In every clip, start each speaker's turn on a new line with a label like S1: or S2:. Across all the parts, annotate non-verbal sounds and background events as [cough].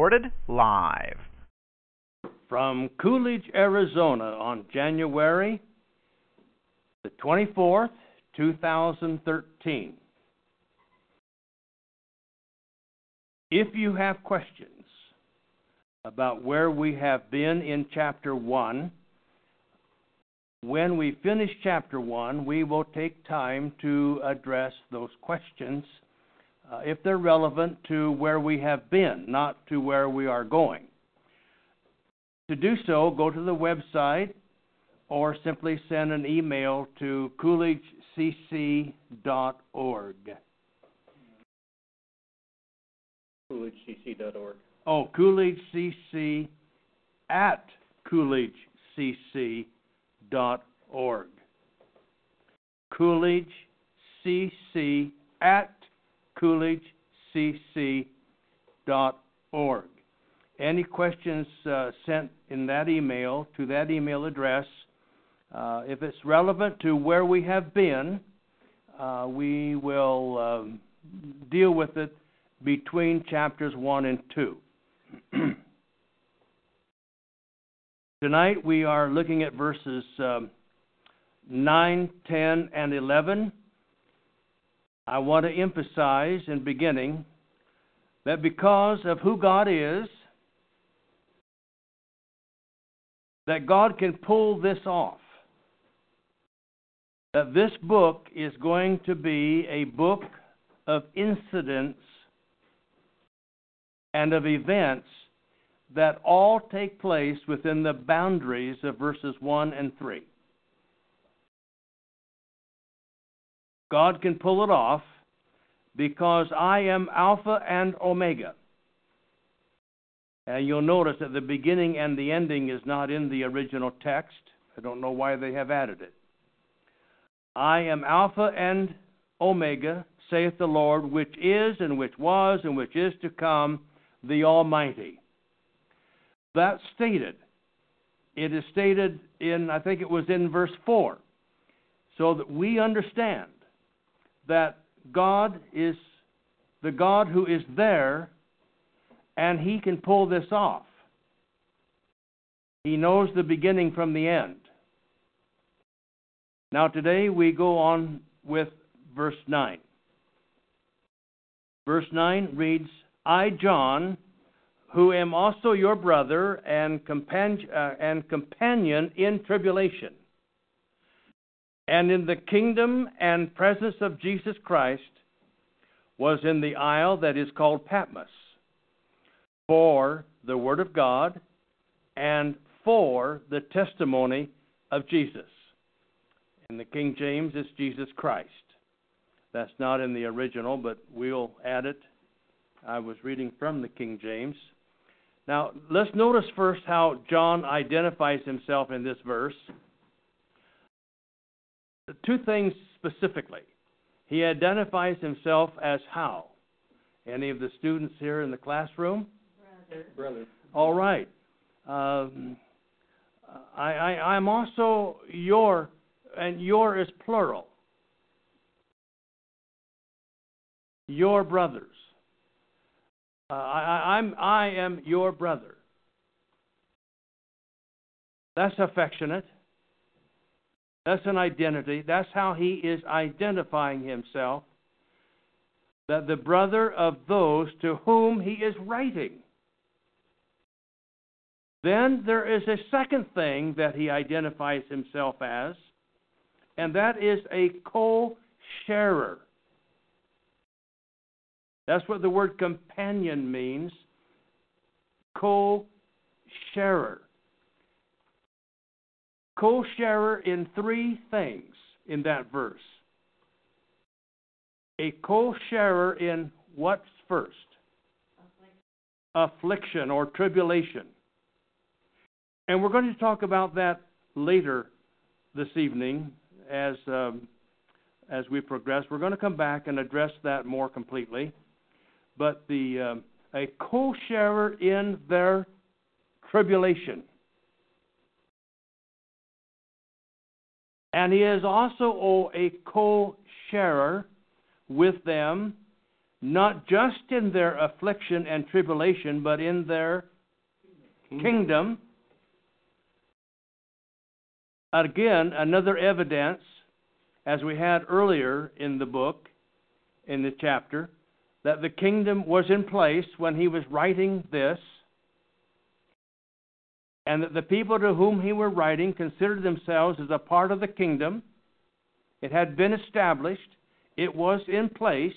S1: Recorded live.
S2: From Coolidge, Arizona on January the 24th, 2013. If you have questions about where we have been in chapter 1, when we finish chapter 1, we will take time to address those questions uh, if they're relevant to where we have been, not to where we are going. To do so, go to the website or simply send an email to coolidgecc.org.
S3: CoolidgeCC.org.
S2: Oh, coolidgecc at coolidgecc.org. coolidgecc at coolidgecc.org. Any questions uh, sent in that email to that email address uh, if it's relevant to where we have been, uh, we will um, deal with it between chapters 1 and 2. [clears throat] Tonight we are looking at verses um, 9, 10, and 11. I want to emphasize in beginning that because of who God is, that God can pull this off that this book is going to be a book of incidents and of events that all take place within the boundaries of verses 1 and 3. God can pull it off because I am Alpha and Omega. And you'll notice that the beginning and the ending is not in the original text. I don't know why they have added it. I am Alpha and Omega, saith the Lord, which is, and which was, and which is to come, the Almighty. That's stated. It is stated in, I think it was in verse 4, so that we understand that God is the God who is there and He can pull this off. He knows the beginning from the end. Now, today we go on with verse 9. Verse 9 reads, I, John, who am also your brother and, companion, uh, and companion in tribulation, and in the kingdom and presence of Jesus Christ, was in the isle that is called Patmos, for the Word of God and for the testimony of Jesus. In the King James, it's Jesus Christ. That's not in the original, but we'll add it. I was reading from the King James. Now, let's notice first how John identifies himself in this verse. Two things specifically. He identifies himself as how? Any of the students here in the classroom?
S3: Brother. Brother.
S2: All right. Um, I, I, I'm also your and your is plural. Your brothers. Uh, I, I'm, I am your brother. That's affectionate. That's an identity. That's how he is identifying himself. That the brother of those to whom he is writing. Then there is a second thing that he identifies himself as and that is a co sharer. That's what the word companion means co sharer. Co sharer in three things in that verse. a co sharer in what's first? Affliction or tribulation. And we're going to talk about that later this evening as, um, as we progress. We're going to come back and address that more completely. But the, um, a co sharer in their tribulation. And he is also a co sharer with them, not just in their affliction and tribulation, but in their kingdom. kingdom. Again, another evidence, as we had earlier in the book, in the chapter, that the kingdom was in place when he was writing this and that the people to whom he were writing considered themselves as a part of the kingdom. It had been established, it was in place,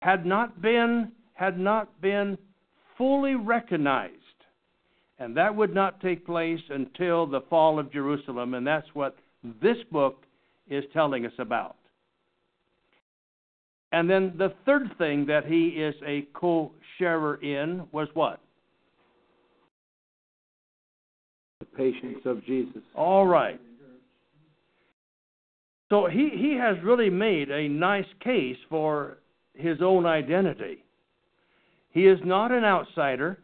S2: had not been had not been fully recognized. And that would not take place until the fall of Jerusalem, and that's what this book is telling us about. And then the third thing that he is a co sharer in was what?
S3: Patience of Jesus.
S2: All right. So he, he has really made a nice case for his own identity. He is not an outsider.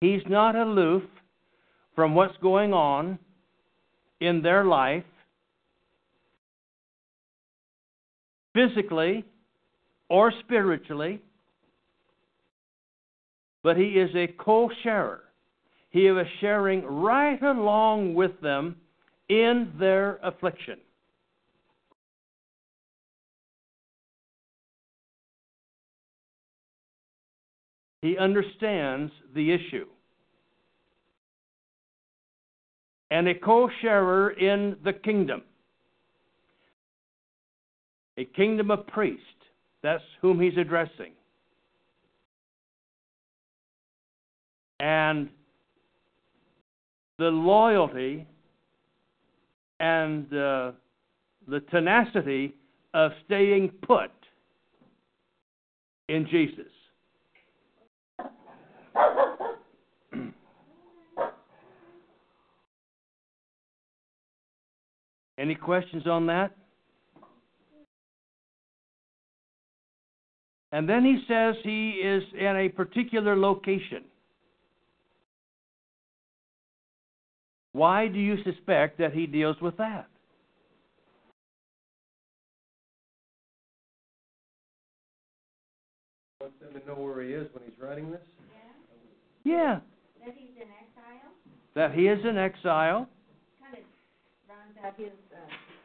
S2: He's not aloof from what's going on in their life, physically or spiritually but he is a co sharer. He is sharing right along with them in their affliction. He understands the issue. And a co sharer in the kingdom. A kingdom of priests. That's whom he's addressing. And the loyalty and uh, the tenacity of staying put in Jesus. [clears throat] Any questions on that? And then he says he is in a particular location. Why do you suspect that he deals with that?
S3: Wants them to know where he is when he's writing this?
S2: Yeah.
S4: That he's in exile?
S2: That he is in exile.
S4: Kind of rounds out his uh,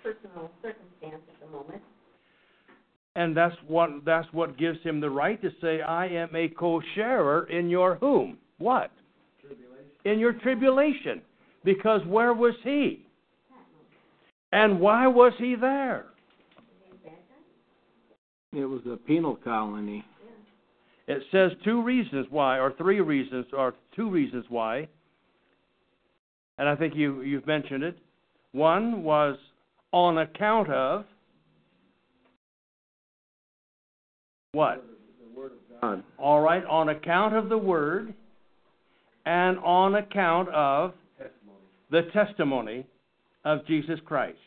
S4: personal circumstance at the moment.
S2: And that's what that's what gives him the right to say, I am a co-sharer in your whom? What?
S3: Tribulation.
S2: In your tribulation. Because where was he? And why was he there?
S3: It was a penal colony.
S2: It says two reasons why, or three reasons, or two reasons why. And I think you, you've mentioned it. One was on account of what?
S3: The Word of God.
S2: All right, on account of the Word and on account of the testimony of Jesus Christ.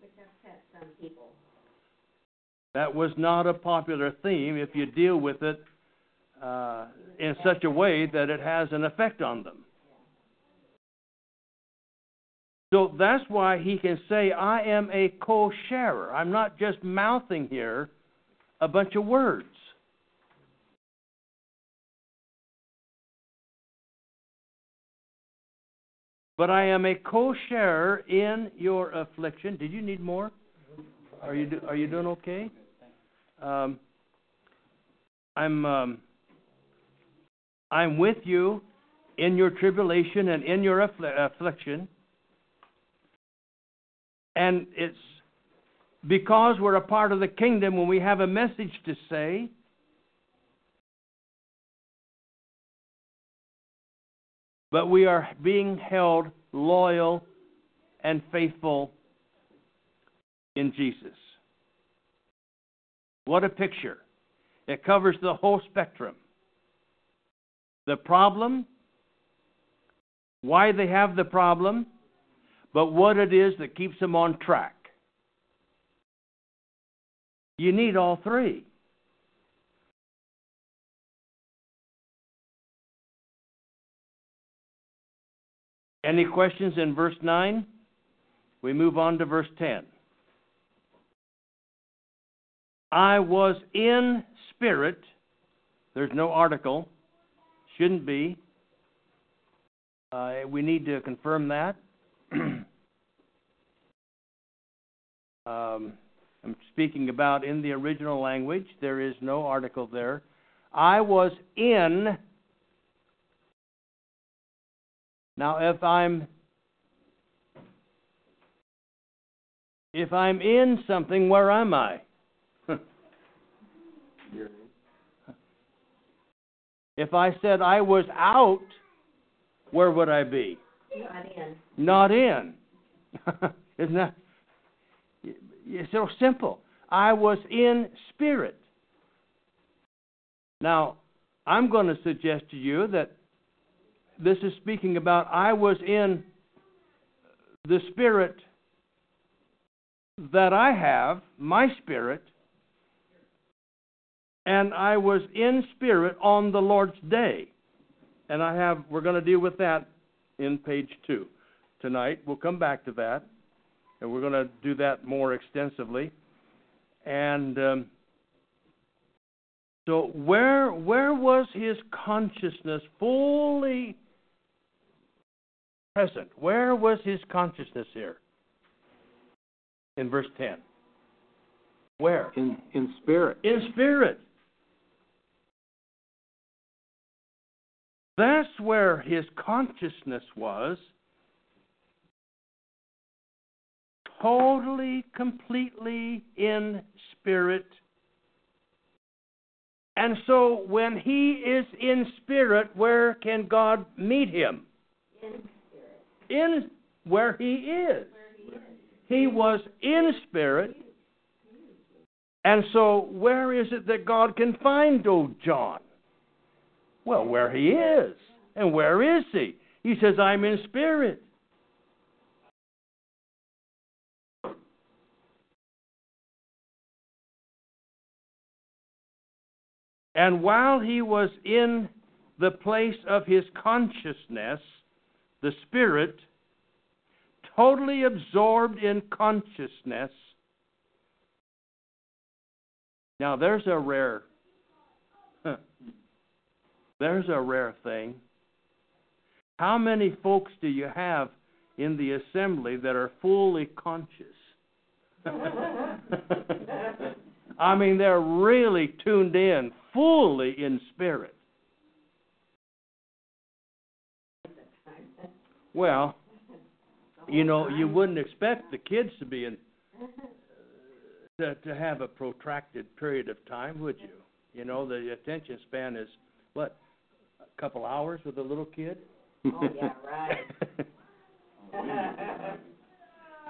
S4: Which upset some people.
S2: That was not a popular theme if you deal with it uh, in such a way that it has an effect on them. So that's why he can say, I am a co sharer. I'm not just mouthing here a bunch of words. But I am a co-sharer in your affliction. Did you need more? Are you do, are you doing okay? Um, I'm um, I'm with you in your tribulation and in your affl- affliction. And it's because we're a part of the kingdom when we have a message to say. But we are being held loyal and faithful in Jesus. What a picture. It covers the whole spectrum. The problem, why they have the problem, but what it is that keeps them on track. You need all three. Any questions in verse 9? We move on to verse 10. I was in spirit. There's no article. Shouldn't be. Uh, we need to confirm that. [clears throat] um, I'm speaking about in the original language. There is no article there. I was in. Now, if I'm if I'm in something, where am I? [laughs] if I said I was out, where would I be?
S4: Not in.
S2: Not in. [laughs] Isn't that? It's so simple. I was in spirit. Now, I'm going to suggest to you that this is speaking about I was in the spirit that I have, my spirit, and I was in spirit on the Lord's day. And I have we're going to deal with that in page 2 tonight. We'll come back to that and we're going to do that more extensively. And um, so, where where was his consciousness fully present? Where was his consciousness here? In verse ten. Where?
S3: In in spirit.
S2: In spirit. That's where his consciousness was. totally, completely in spirit. And so when he is in spirit, where can God meet him?
S4: In
S2: where he is. He was in spirit. And so where is it that God can find old John? Well, where he is. And where is he? He says, I'm in spirit. And while he was in the place of his consciousness, the Spirit, totally absorbed in consciousness. Now, there's a rare, there's a rare thing. How many folks do you have in the assembly that are fully conscious? [laughs] I mean, they're really tuned in, fully in spirit. Well, you know, you wouldn't expect the kids to be in to, to have a protracted period of time, would you? You know, the attention span is what a couple hours with a little kid.
S4: Oh, yeah, right. [laughs]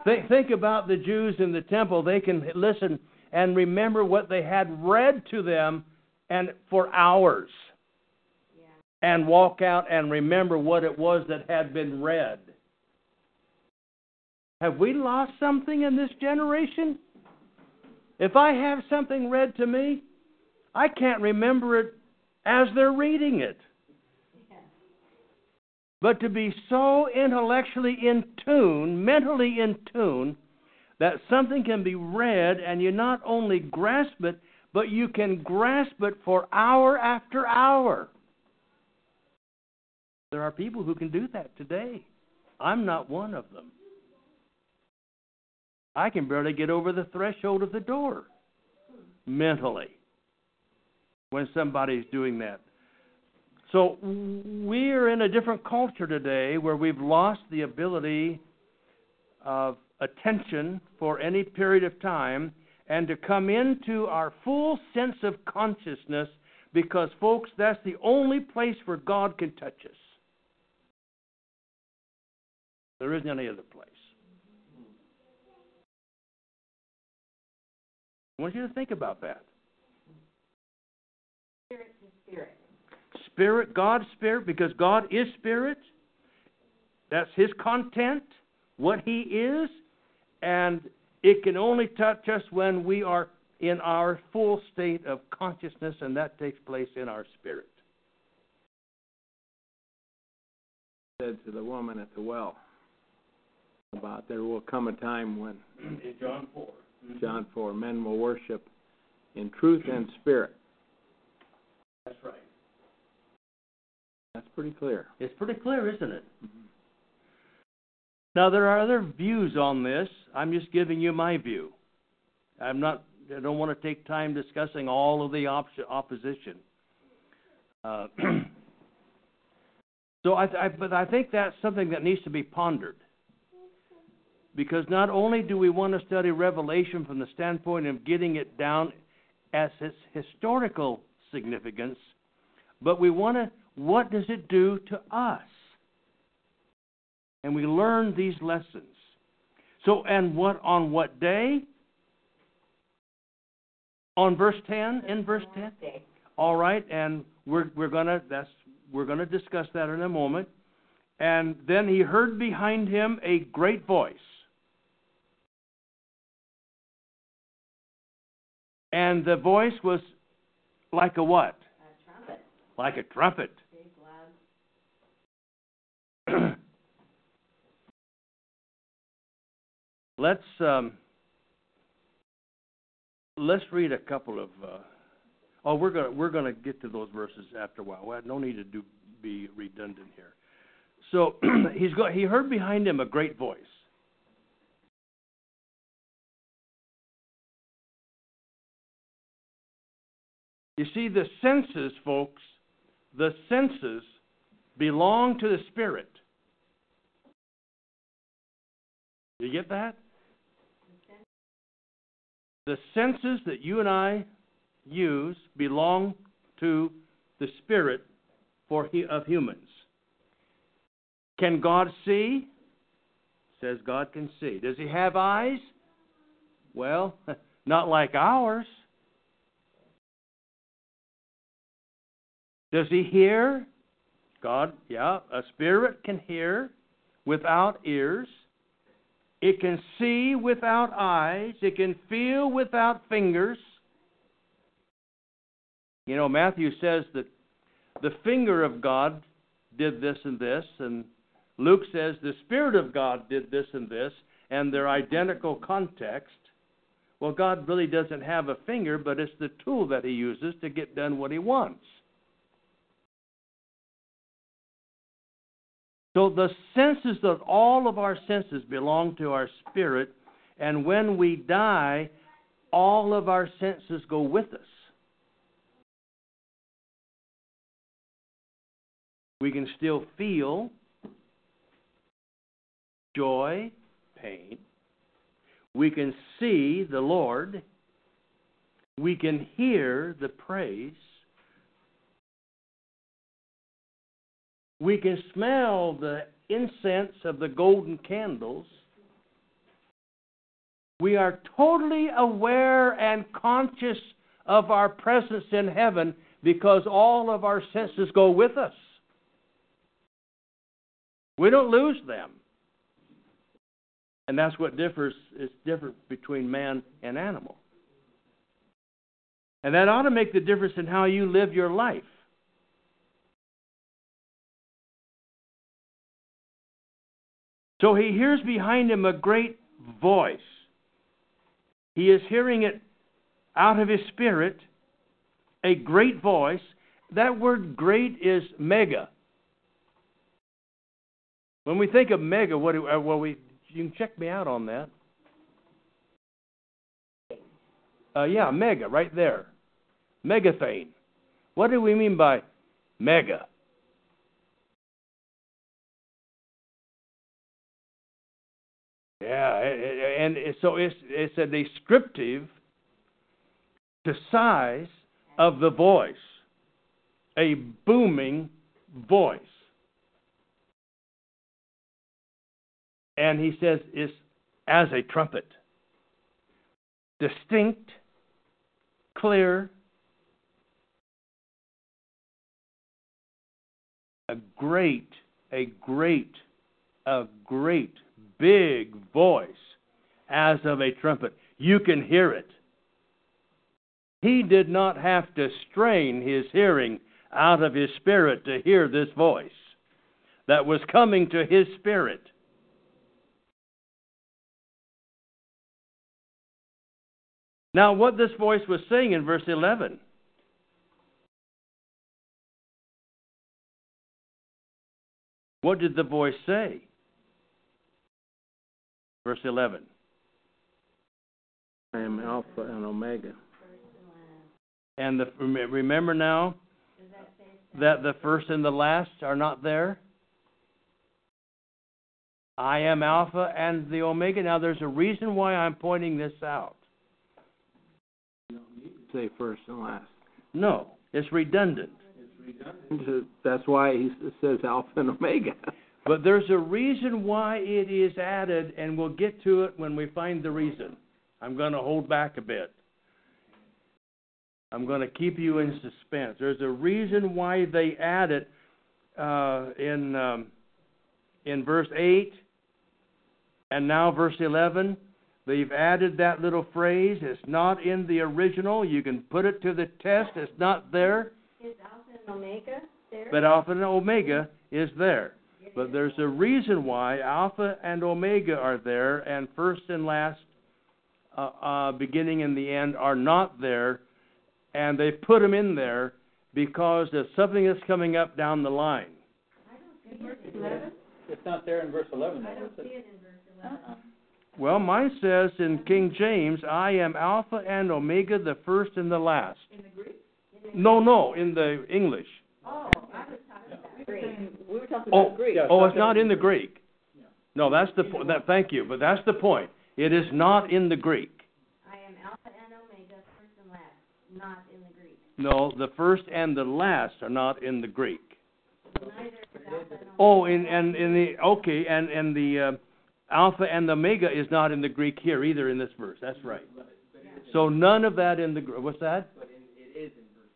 S2: think, think about the Jews in the temple. They can listen and remember what they had read to them and for hours. And walk out and remember what it was that had been read. Have we lost something in this generation? If I have something read to me, I can't remember it as they're reading it. But to be so intellectually in tune, mentally in tune, that something can be read and you not only grasp it, but you can grasp it for hour after hour. There are people who can do that today. I'm not one of them. I can barely get over the threshold of the door mentally when somebody's doing that. So we're in a different culture today where we've lost the ability of attention for any period of time and to come into our full sense of consciousness because, folks, that's the only place where God can touch us. There isn't any other place. I want you to think about that.
S4: Spirit to spirit.
S2: Spirit, God's Spirit, because God is Spirit. That's His content, what He is, and it can only touch us when we are in our full state of consciousness, and that takes place in our spirit.
S3: Said to the woman at the well about there will come a time when
S2: John 4.
S3: John 4 men will worship in truth and spirit.
S2: That's right.
S3: That's pretty clear.
S2: It's pretty clear, isn't it? Now there are other views on this. I'm just giving you my view. I'm not. I don't want to take time discussing all of the op- opposition. Uh, [clears throat] so I, I, but I think that's something that needs to be pondered. Because not only do we want to study Revelation from the standpoint of getting it down as its historical significance, but we want to. What does it do to us? and we learn these lessons. So, and what on what day? On verse ten, in verse ten. All right, and we're we're gonna that's we're gonna discuss that in a moment. And then he heard behind him a great voice. And the voice was like a what?
S4: A trumpet.
S2: Like a trumpet. [clears throat] Let's um, let's read a couple of. Uh, oh, we're gonna we're gonna get to those verses after a while. Well, no need to do be redundant here. So [clears throat] he's go, he heard behind him a great voice. You see, the senses, folks, the senses belong to the spirit. You get that? The senses that you and I use belong to the spirit for of humans. Can God see? Says God can see. Does he have eyes? Well, [laughs] not like ours. Does he hear? God, yeah, a spirit can hear without ears. It can see without eyes. It can feel without fingers. You know, Matthew says that the finger of God did this and this, and Luke says the Spirit of God did this and this, and they're identical context. Well, God really doesn't have a finger, but it's the tool that He uses to get done what He wants. So the senses of all of our senses belong to our spirit, and when we die, all of our senses go with us. We can still feel joy, pain. We can see the Lord. We can hear the praise. We can smell the incense of the golden candles. We are totally aware and conscious of our presence in heaven because all of our senses go with us. We don't lose them. And that's what differs is different between man and animal. And that ought to make the difference in how you live your life. So he hears behind him a great voice. He is hearing it out of his spirit, a great voice. That word great is mega. When we think of mega, what do uh, well we you can check me out on that. Uh, yeah, mega, right there. Megathane. What do we mean by mega? Yeah, and so it's it's a descriptive to size of the voice, a booming voice. And he says it's as a trumpet, distinct clear, a great, a great, a great big voice as of a trumpet. You can hear it. He did not have to strain his hearing out of his spirit to hear this voice that was coming to his spirit. Now, what this voice was saying in verse 11 What did the voice say? Verse 11.
S3: I am Alpha and Omega.
S2: And the, remember now that the first and the last are not there? I am Alpha and the Omega. Now, there's a reason why I'm pointing this out.
S3: Say first and last.
S2: No, it's redundant. it's redundant.
S3: That's why he says Alpha and Omega. [laughs]
S2: But there's a reason why it is added, and we'll get to it when we find the reason. I'm going to hold back a bit. I'm going to keep you in suspense. There's a reason why they add it uh, in um, in verse eight, and now verse eleven. They've added that little phrase. It's not in the original. You can put it to the test. It's not there.
S4: Is Alpha and Omega there?
S2: But Alpha and Omega is there. But there's a reason why Alpha and Omega are there, and first and last, uh, uh, beginning and the end, are not there. And they've put them in there because there's something that's coming up down the line.
S4: I don't see it in verse 11?
S5: It's not there in verse 11,
S4: I don't see
S5: it?
S4: it in verse 11.
S5: Uh-uh.
S2: Well, mine says in King James, I am Alpha and Omega, the first and the last.
S4: In the Greek? In the-
S2: No, no, in the English.
S4: Oh, I was talking about Greek.
S6: We were talking
S2: Oh,
S6: about Greek.
S5: Yeah.
S2: oh, it's not in the Greek. No, that's the po- that. Thank you, but that's the point. It is not in the Greek.
S4: I am Alpha and Omega, first and last, not in the Greek.
S2: No, the first and the last are not in the Greek.
S4: Neither is Alpha and Omega.
S2: Oh, in and in the okay, and and the uh, Alpha and the Omega is not in the Greek here either in this verse. That's right. So none of that in the Gr- what's that? But it is in verse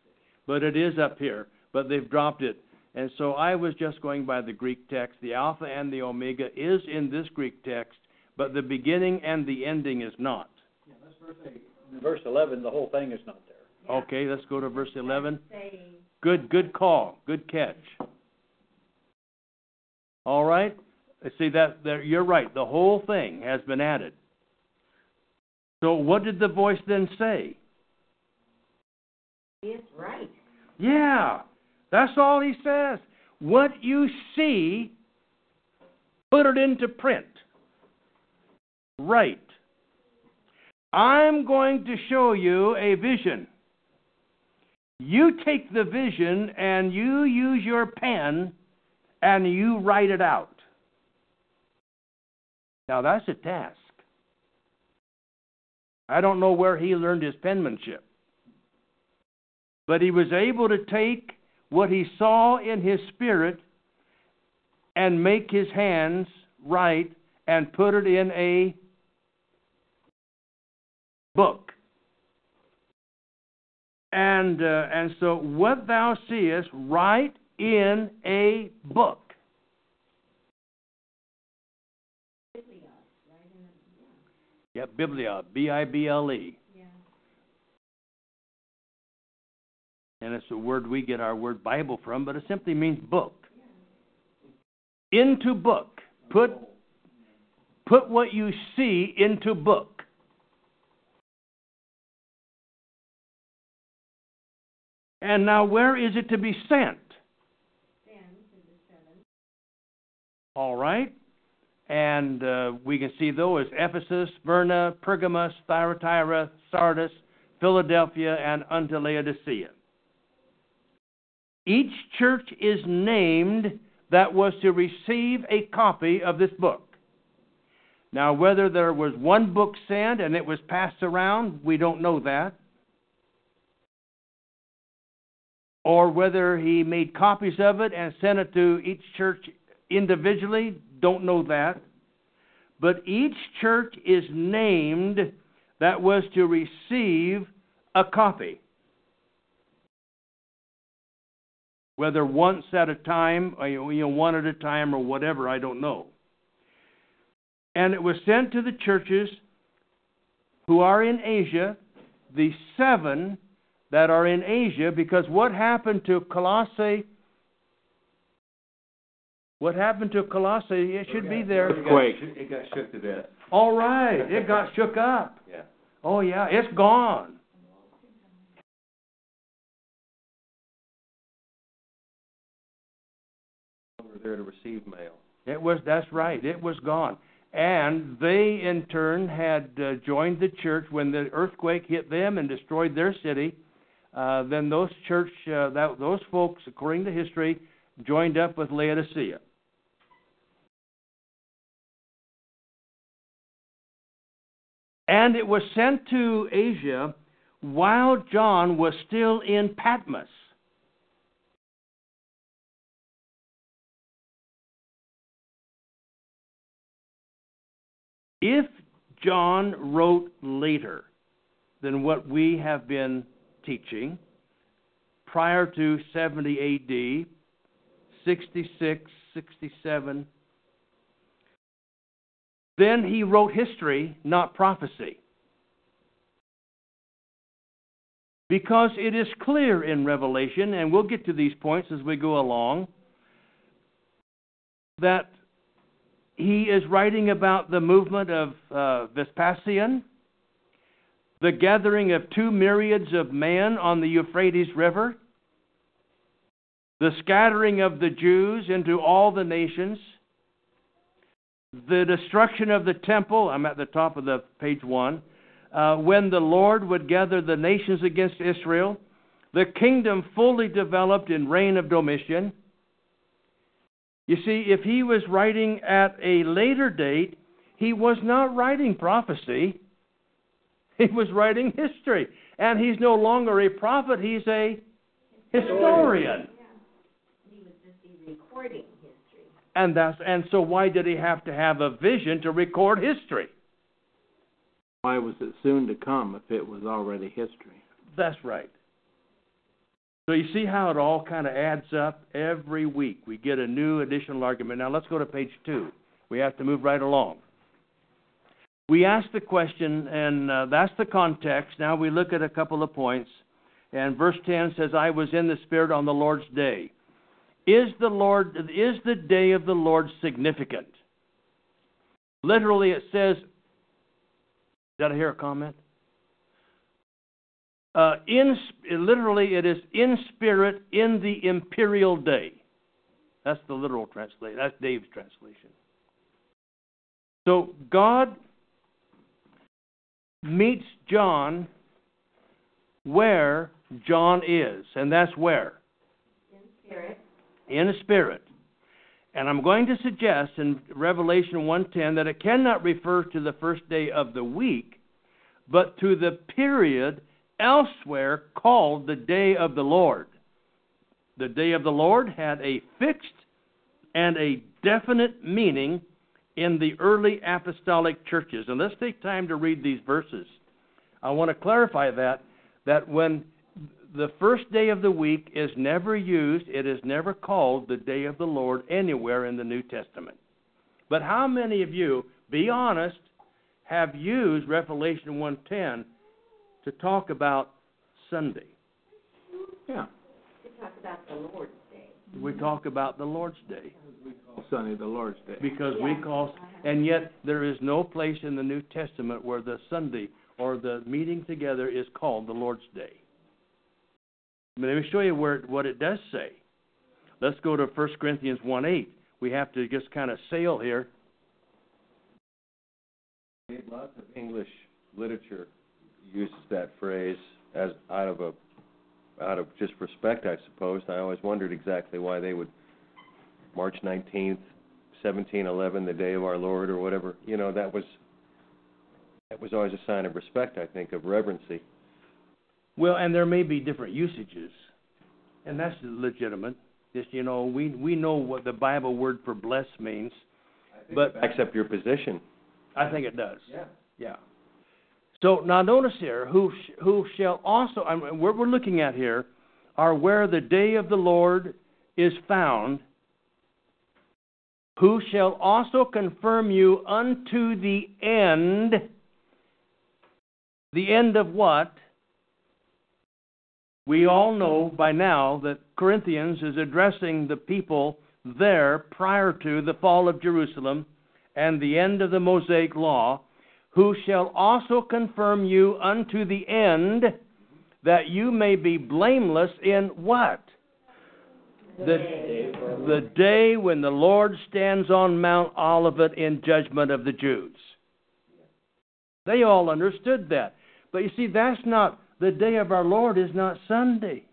S2: But it is up here. But they've dropped it, and so I was just going by the Greek text. The Alpha and the Omega is in this Greek text, but the beginning and the ending is not.
S5: In verse 11, the whole thing is not there.
S2: Okay, let's go to verse eleven. Good, good call. Good catch. All right. See that there, you're right. The whole thing has been added. So what did the voice then say?
S4: it's right.
S2: Yeah, that's all he says. What you see, put it into print. Right. I'm going to show you a vision. You take the vision and you use your pen and you write it out. Now that's a task. I don't know where he learned his penmanship. But he was able to take what he saw in his spirit and make his hands write and put it in a book. And uh, and so what thou seest, write in a book. Yep, Biblia, B I B L E. and it's a word we get our word Bible from, but it simply means book. Into book. Put put what you see into book. And now where is it to be sent? All right. And uh, we can see those Ephesus, Smyrna, Pergamos, Thyatira, Sardis, Philadelphia, and unto Laodicea. Each church is named that was to receive a copy of this book. Now, whether there was one book sent and it was passed around, we don't know that. Or whether he made copies of it and sent it to each church individually, don't know that. But each church is named that was to receive a copy. Whether once at a time, or, you know, one at a time, or whatever, I don't know. And it was sent to the churches who are in Asia, the seven that are in Asia, because what happened to Colossae? What happened to Colossae? It should be there.
S3: Earthquake.
S5: It got shook to death.
S2: All right, it got shook up.
S5: Yeah.
S2: Oh yeah, it's gone.
S5: Over there to receive mail.
S2: It was that's right. It was gone. And they in turn had uh, joined the church when the earthquake hit them and destroyed their city. Uh, then those church uh, that, those folks, according to history, joined up with Laodicea. And it was sent to Asia while John was still in Patmos. If John wrote later than what we have been teaching, prior to 70 AD, 66, 67, then he wrote history, not prophecy. Because it is clear in Revelation, and we'll get to these points as we go along, that he is writing about the movement of uh, Vespasian, the gathering of two myriads of men on the Euphrates River, the scattering of the Jews into all the nations, the destruction of the temple. I'm at the top of the page one. Uh, when the Lord would gather the nations against Israel, the kingdom fully developed in reign of Domitian. You see, if he was writing at a later date, he was not writing prophecy. [laughs] He was writing history. And he's no longer a prophet, he's a historian.
S4: Yeah. He would just recording history.
S2: And that's and so why did he have to have a vision to record history?
S3: Why was it soon to come if it was already history?
S2: That's right. So you see how it all kind of adds up every week. We get a new additional argument. Now let's go to page two. We have to move right along. We ask the question, and uh, that's the context. Now we look at a couple of points. And verse 10 says, I was in the Spirit on the Lord's day. Is the Lord is the day of the Lord significant? Literally it says did I hear a comment? Uh, in literally, it is in spirit in the imperial day. That's the literal translation. That's Dave's translation. So God meets John where John is, and that's where
S4: In spirit.
S2: in a spirit. And I'm going to suggest in Revelation 1:10 that it cannot refer to the first day of the week, but to the period elsewhere called the day of the Lord. The day of the Lord had a fixed and a definite meaning in the early apostolic churches. And let's take time to read these verses. I want to clarify that that when the first day of the week is never used, it is never called the day of the Lord anywhere in the New Testament. But how many of you, be honest, have used Revelation 1:10 to talk about Sunday?
S3: Yeah.
S4: To talk about the Lord's Day.
S2: We talk about the Lord's Day
S3: Sunday, the Lord's Day.
S2: because we call and yet there is no place in the New Testament where the Sunday or the meeting together is called the Lord's Day. Let me show you where what it does say. Let's go to 1 Corinthians 1 8. We have to just kind of sail here.
S5: Lots of English literature uses that phrase as out of a out of just respect, I suppose. I always wondered exactly why they would March nineteenth, seventeen eleven, the day of our Lord, or whatever. You know, that was that was always a sign of respect, I think, of reverency.
S2: Well, and there may be different usages, and that's legitimate. Just you know, we we know what the Bible word for bless means, but
S5: up your position.
S2: I think it does.
S5: Yeah.
S2: Yeah. So now notice here, who who shall also, I mean, what we're looking at here, are where the day of the Lord is found. Who shall also confirm you unto the end. The end of what? We all know by now that Corinthians is addressing the people there prior to the fall of Jerusalem and the end of the Mosaic law, who shall also confirm you unto the end, that you may be blameless in what? The, the day when the Lord stands on Mount Olivet in judgment of the Jews. They all understood that. But you see, that's not the day of our Lord is not Sunday.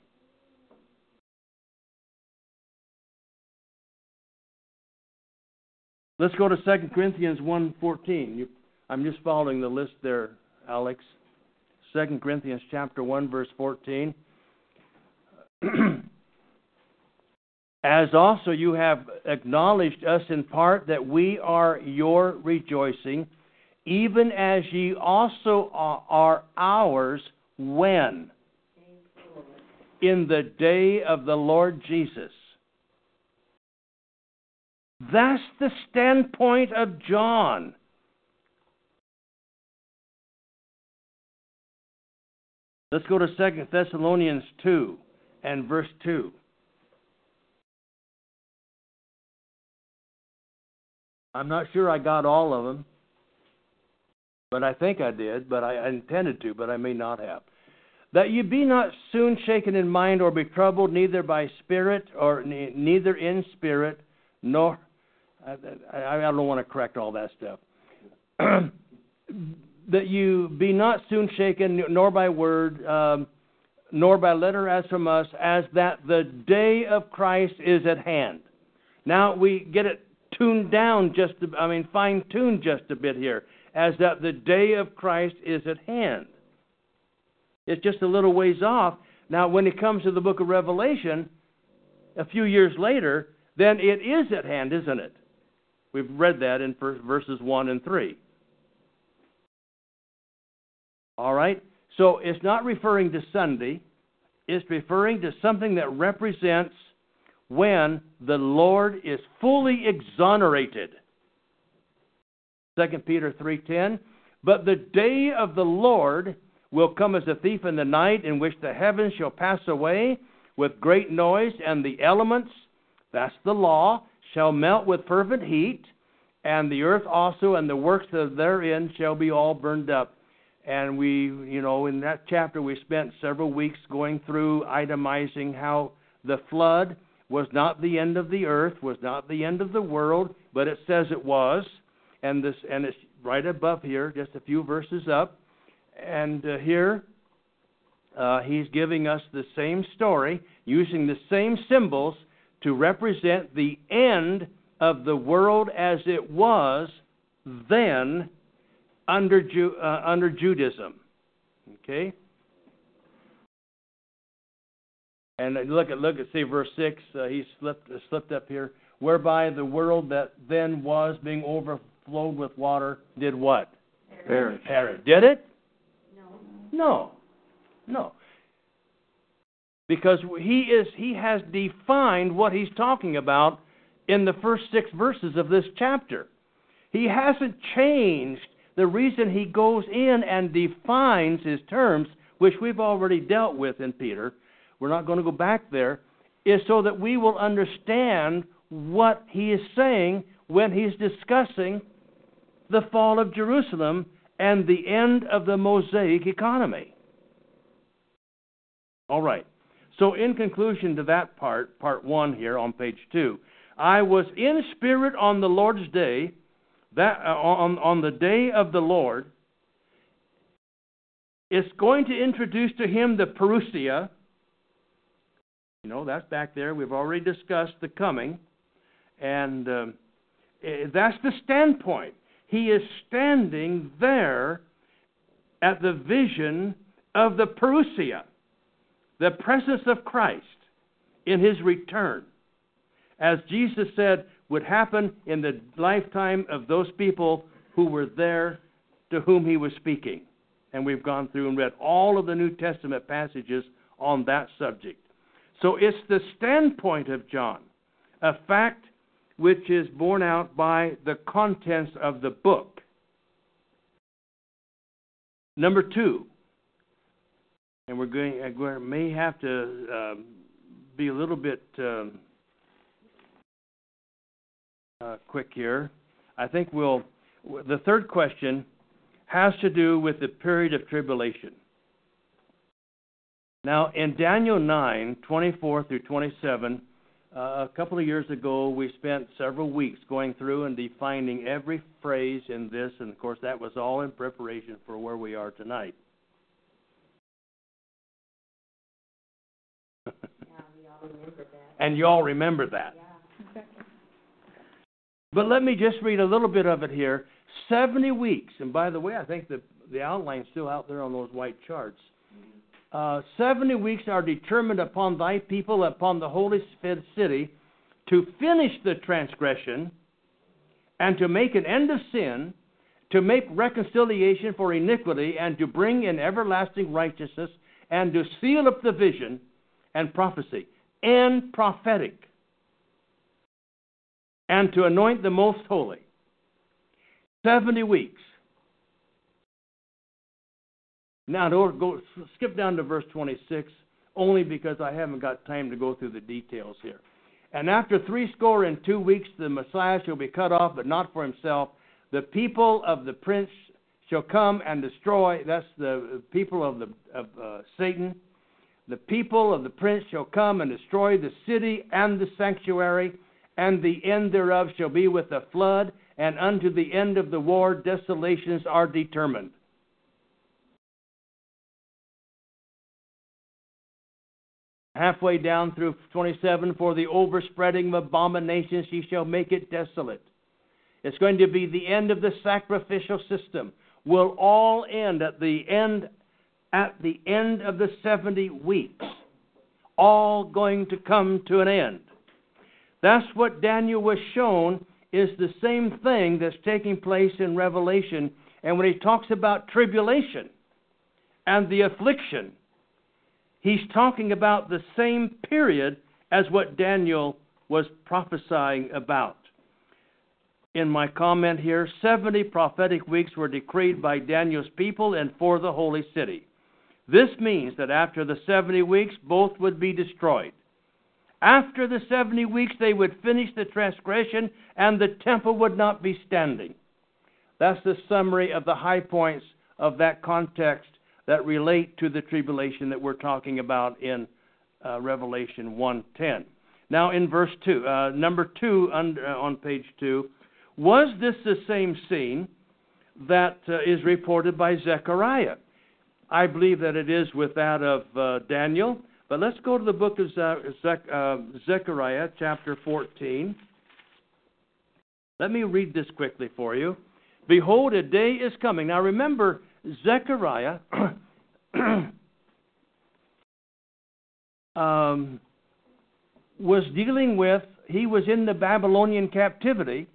S2: Let's go to 2 Corinthians 1.14. I'm just following the list there, Alex. 2 Corinthians chapter 1, verse 14. [clears throat] As also you have acknowledged us in part that we are your rejoicing, even as ye also are ours when? In the day of the Lord Jesus. That's the standpoint of John. Let's go to Second Thessalonians 2 and verse 2. I'm not sure I got all of them, but I think I did, but I intended to, but I may not have. That you be not soon shaken in mind or be troubled, neither by spirit or neither in spirit, nor I, I, I don't want to correct all that stuff. [clears throat] that you be not soon shaken, nor by word, um, nor by letter as from us, as that the day of Christ is at hand. Now we get it tuned down just, a, I mean, fine tuned just a bit here, as that the day of Christ is at hand. It's just a little ways off. Now, when it comes to the book of Revelation, a few years later, then it is at hand, isn't it? We've read that in verses 1 and 3. All right? So it's not referring to Sunday, it's referring to something that represents when the Lord is fully exonerated. 2 Peter 3:10 But the day of the Lord will come as a thief in the night in which the heavens shall pass away with great noise and the elements that's the law shall melt with fervent heat and the earth also and the works therein shall be all burned up and we, you know, in that chapter we spent several weeks going through itemizing how the flood was not the end of the earth, was not the end of the world, but it says it was. And this and it's right above here, just a few verses up. And uh, here uh, he's giving us the same story using the same symbols to represent the end of the world as it was then under, Ju- uh, under Judaism. Okay? And look at look at see verse six. Uh, he slipped uh, slipped up here. Whereby the world that then was being overflowed with water did what?
S3: Perish.
S2: Perish. Did it?
S4: No.
S2: No. No. Because he is he has defined what he's talking about in the first six verses of this chapter. He hasn't changed the reason he goes in and defines his terms, which we've already dealt with in Peter, we're not going to go back there, is so that we will understand what he is saying when he's discussing the fall of Jerusalem and the end of the Mosaic economy. All right. So, in conclusion to that part, part one here on page two, I was in spirit on the Lord's day that uh, on, on the day of the Lord, is going to introduce to him the parousia. You know, that's back there. We've already discussed the coming. And um, that's the standpoint. He is standing there at the vision of the parousia, the presence of Christ in his return. As Jesus said, would happen in the lifetime of those people who were there to whom he was speaking. And we've gone through and read all of the New Testament passages on that subject. So it's the standpoint of John, a fact which is borne out by the contents of the book. Number two, and we're going, uh, we may have to um, be a little bit um, uh, quick here. I think we'll. The third question has to do with the period of tribulation. Now, in Daniel 9, 24 through 27, uh, a couple of years ago, we spent several weeks going through and defining every phrase in this, and of course, that was all in preparation for where we are tonight.
S4: Yeah, we all remember that.
S2: and you all remember that.
S4: Yeah.
S2: But let me just read a little bit of it here. 70 weeks, and by the way, I think the, the outline's still out there on those white charts. Uh, 70 weeks are determined upon thy people, upon the holy city, to finish the transgression, and to make an end of sin, to make reconciliation for iniquity, and to bring in everlasting righteousness, and to seal up the vision and prophecy, and prophetic, and to anoint the most holy. 70 weeks. Now, don't go, skip down to verse 26, only because I haven't got time to go through the details here. And after three score and two weeks, the Messiah shall be cut off, but not for himself. The people of the prince shall come and destroy. That's the people of the of uh, Satan. The people of the prince shall come and destroy the city and the sanctuary, and the end thereof shall be with a flood, and unto the end of the war desolations are determined. halfway down through 27 for the overspreading of abominations she shall make it desolate. It's going to be the end of the sacrificial system. Will all end at the end at the end of the 70 weeks? All going to come to an end that's what daniel was shown is the same thing that's taking place in revelation and when he talks about tribulation and the affliction he's talking about the same period as what Daniel was prophesying about. In my comment here, 70 prophetic weeks were decreed by Daniel's people and for the holy city. This means that after the 70 weeks, both would be destroyed. After the 70 weeks, they would finish the transgression and the temple would not be standing. That's the summary of the high points of that context that relate to the tribulation that we're talking about in uh, Revelation 1:10. Now, in verse 2, uh, number 2 under, uh, on page 2, was this the same scene that uh, is reported by Zechariah? I believe that it is with that of uh, Daniel, but let's go to the book of uh, Zechariah, chapter 14. Let me read this quickly for you. Behold, a day is coming. Now remember, Zechariah [clears throat] um, was dealing with, he was in the Babylonian captivity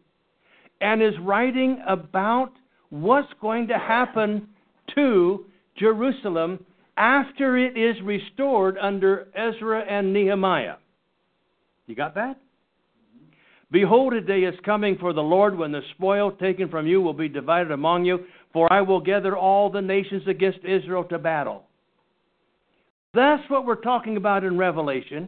S2: and is writing about what's going to happen to Jerusalem after it is restored under Ezra and Nehemiah. You got that? Behold, a day is coming for the Lord when the spoil taken from you will be divided among you, for I will gather all the nations against Israel to battle. That's what we're talking about in Revelation.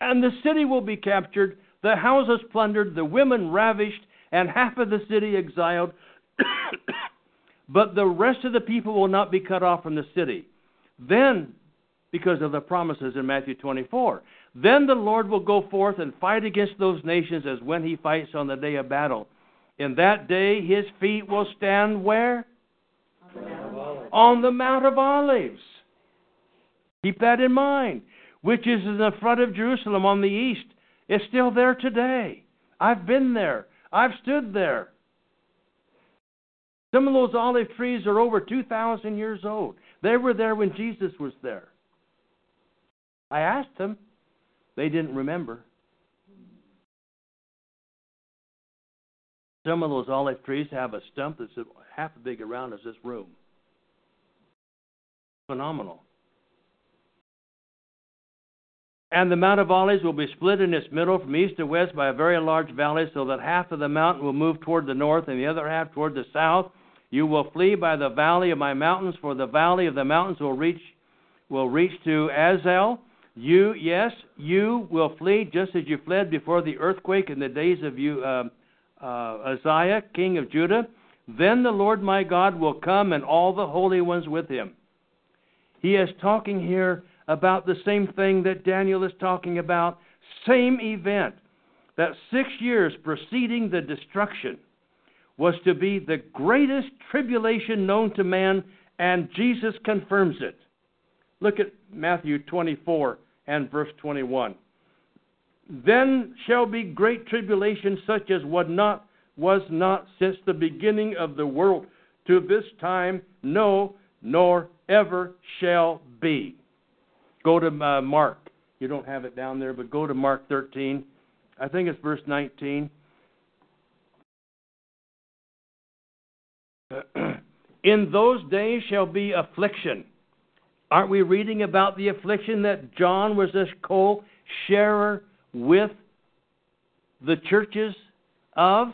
S2: And the city will be captured, the houses plundered, the women ravished, and half of the city exiled. [coughs] but the rest of the people will not be cut off from the city. Then, because of the promises in Matthew 24, then the Lord will go forth and fight against those nations as when he fights on the day of battle. In that day, his feet will stand where?
S4: On the Mount.
S2: On the Mount of Olives. Keep that in mind. Which is in the front of Jerusalem on the east. It's still there today. I've been there. I've stood there. Some of those olive trees are over 2,000 years old. They were there when Jesus was there. I asked them, they didn't remember. Some of those olive trees have a stump that's half as big around as this room. Phenomenal. And the Mount of Olives will be split in its middle from east to west by a very large valley, so that half of the mountain will move toward the north and the other half toward the south. You will flee by the valley of my mountains, for the valley of the mountains will reach will reach to Azel. You, yes, you will flee just as you fled before the earthquake in the days of you, uh, uh, Uzziah, king of Judah. Then the Lord my God will come, and all the holy ones with him. He is talking here about the same thing that Daniel is talking about, same event. That six years preceding the destruction was to be the greatest tribulation known to man, and Jesus confirms it. Look at Matthew 24 and verse 21. Then shall be great tribulation, such as was not, was not since the beginning of the world to this time, no, nor ever shall be. Go to uh, Mark. You don't have it down there, but go to Mark 13. I think it's verse 19. In those days shall be affliction. Aren't we reading about the affliction that John was a co sharer with the churches of?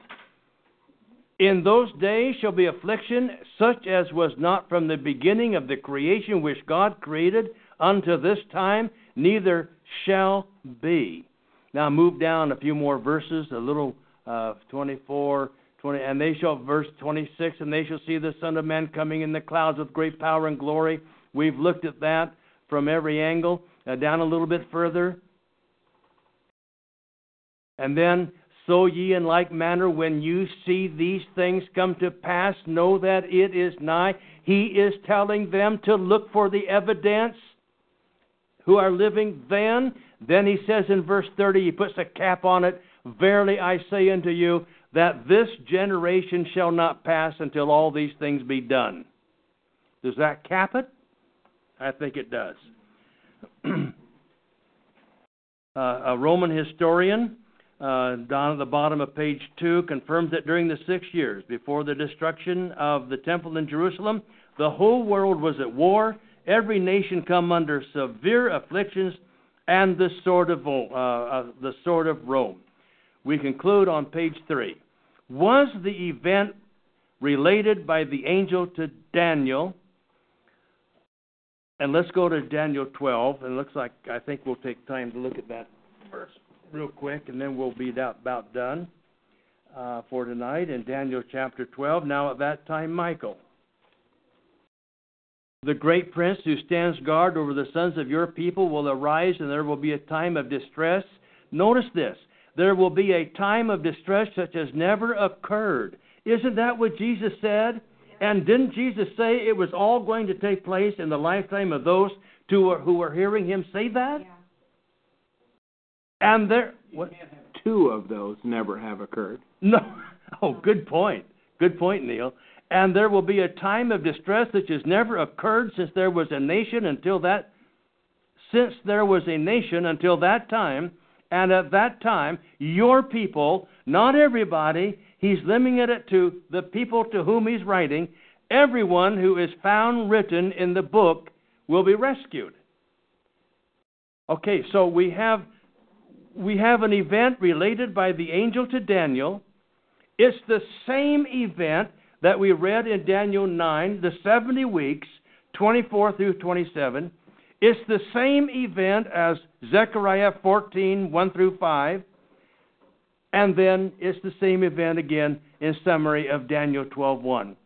S2: In those days shall be affliction, such as was not from the beginning of the creation which God created unto this time, neither shall be. Now move down a few more verses, a little uh, 24, 20, and they shall, verse 26, and they shall see the Son of Man coming in the clouds with great power and glory. We've looked at that from every angle. Uh, down a little bit further. And then, so ye in like manner, when you see these things come to pass, know that it is nigh. He is telling them to look for the evidence who are living then. Then he says in verse 30, he puts a cap on it Verily I say unto you, that this generation shall not pass until all these things be done. Does that cap it? I think it does. [clears throat] uh, a Roman historian, uh, down at the bottom of page 2, confirms that during the six years before the destruction of the temple in Jerusalem, the whole world was at war every nation come under severe afflictions and the sword of, uh, uh, the sword of Rome. We conclude on page three. Was the event related by the angel to Daniel? And let's go to Daniel 12. And it looks like I think we'll take time to look at that verse real quick, and then we'll be about done uh, for tonight. In Daniel chapter 12. Now at that time, Michael the great prince who stands guard over the sons of your people will arise, and there will be a time of distress. Notice this there will be a time of distress such as never occurred. Isn't that what Jesus said? And didn't Jesus say it was all going to take place in the lifetime of those who were, who were hearing him say that?
S4: Yeah.
S2: And there,
S3: what? Two of those never have occurred.
S2: No. [laughs] Oh, good point. Good point, Neil. And there will be a time of distress which has never occurred since there was a nation until that since there was a nation until that time, and at that time your people, not everybody, he's limiting it to the people to whom he's writing, everyone who is found written in the book will be rescued. Okay, so we have we have an event related by the angel to Daniel. It's the same event that we read in Daniel 9, the 70 weeks, 24 through 27. It's the same event as Zechariah 14, 1 through 5. And then it's the same event again in summary of Daniel 12, 1.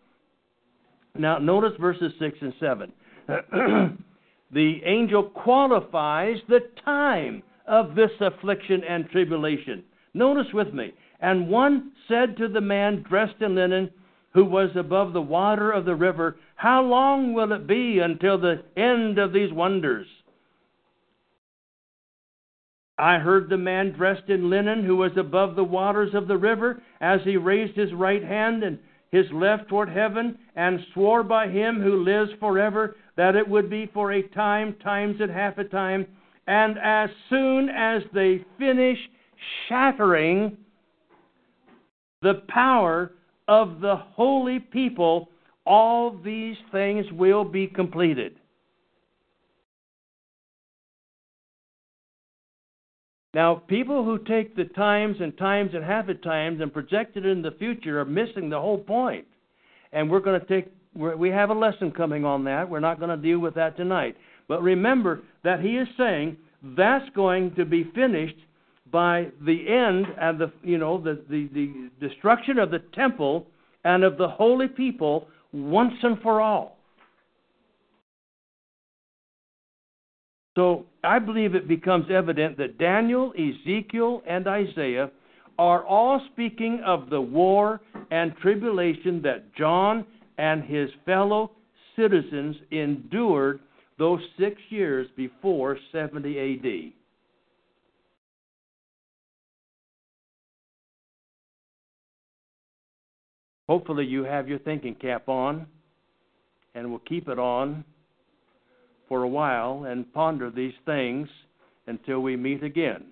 S2: Now, notice verses 6 and 7. [clears throat] the angel qualifies the time of this affliction and tribulation. Notice with me. And one said to the man dressed in linen, who was above the water of the river, How long will it be until the end of these wonders? I heard the man dressed in linen who was above the waters of the river as he raised his right hand and his left toward heaven and swore by him who lives forever that it would be for a time, times and half a time. And as soon as they finish shattering the power of the holy people, all these things will be completed. Now, people who take the times and times and half the times and project it in the future are missing the whole point. And we're going to take, we have a lesson coming on that. We're not going to deal with that tonight. But remember that he is saying that's going to be finished by the end and the, you know, the, the, the destruction of the temple and of the holy people once and for all. So I believe it becomes evident that Daniel, Ezekiel, and Isaiah are all speaking of the war and tribulation that John and his fellow citizens endured those six years before 70 AD. Hopefully, you have your thinking cap on, and will keep it on for a while and ponder these things until we meet again.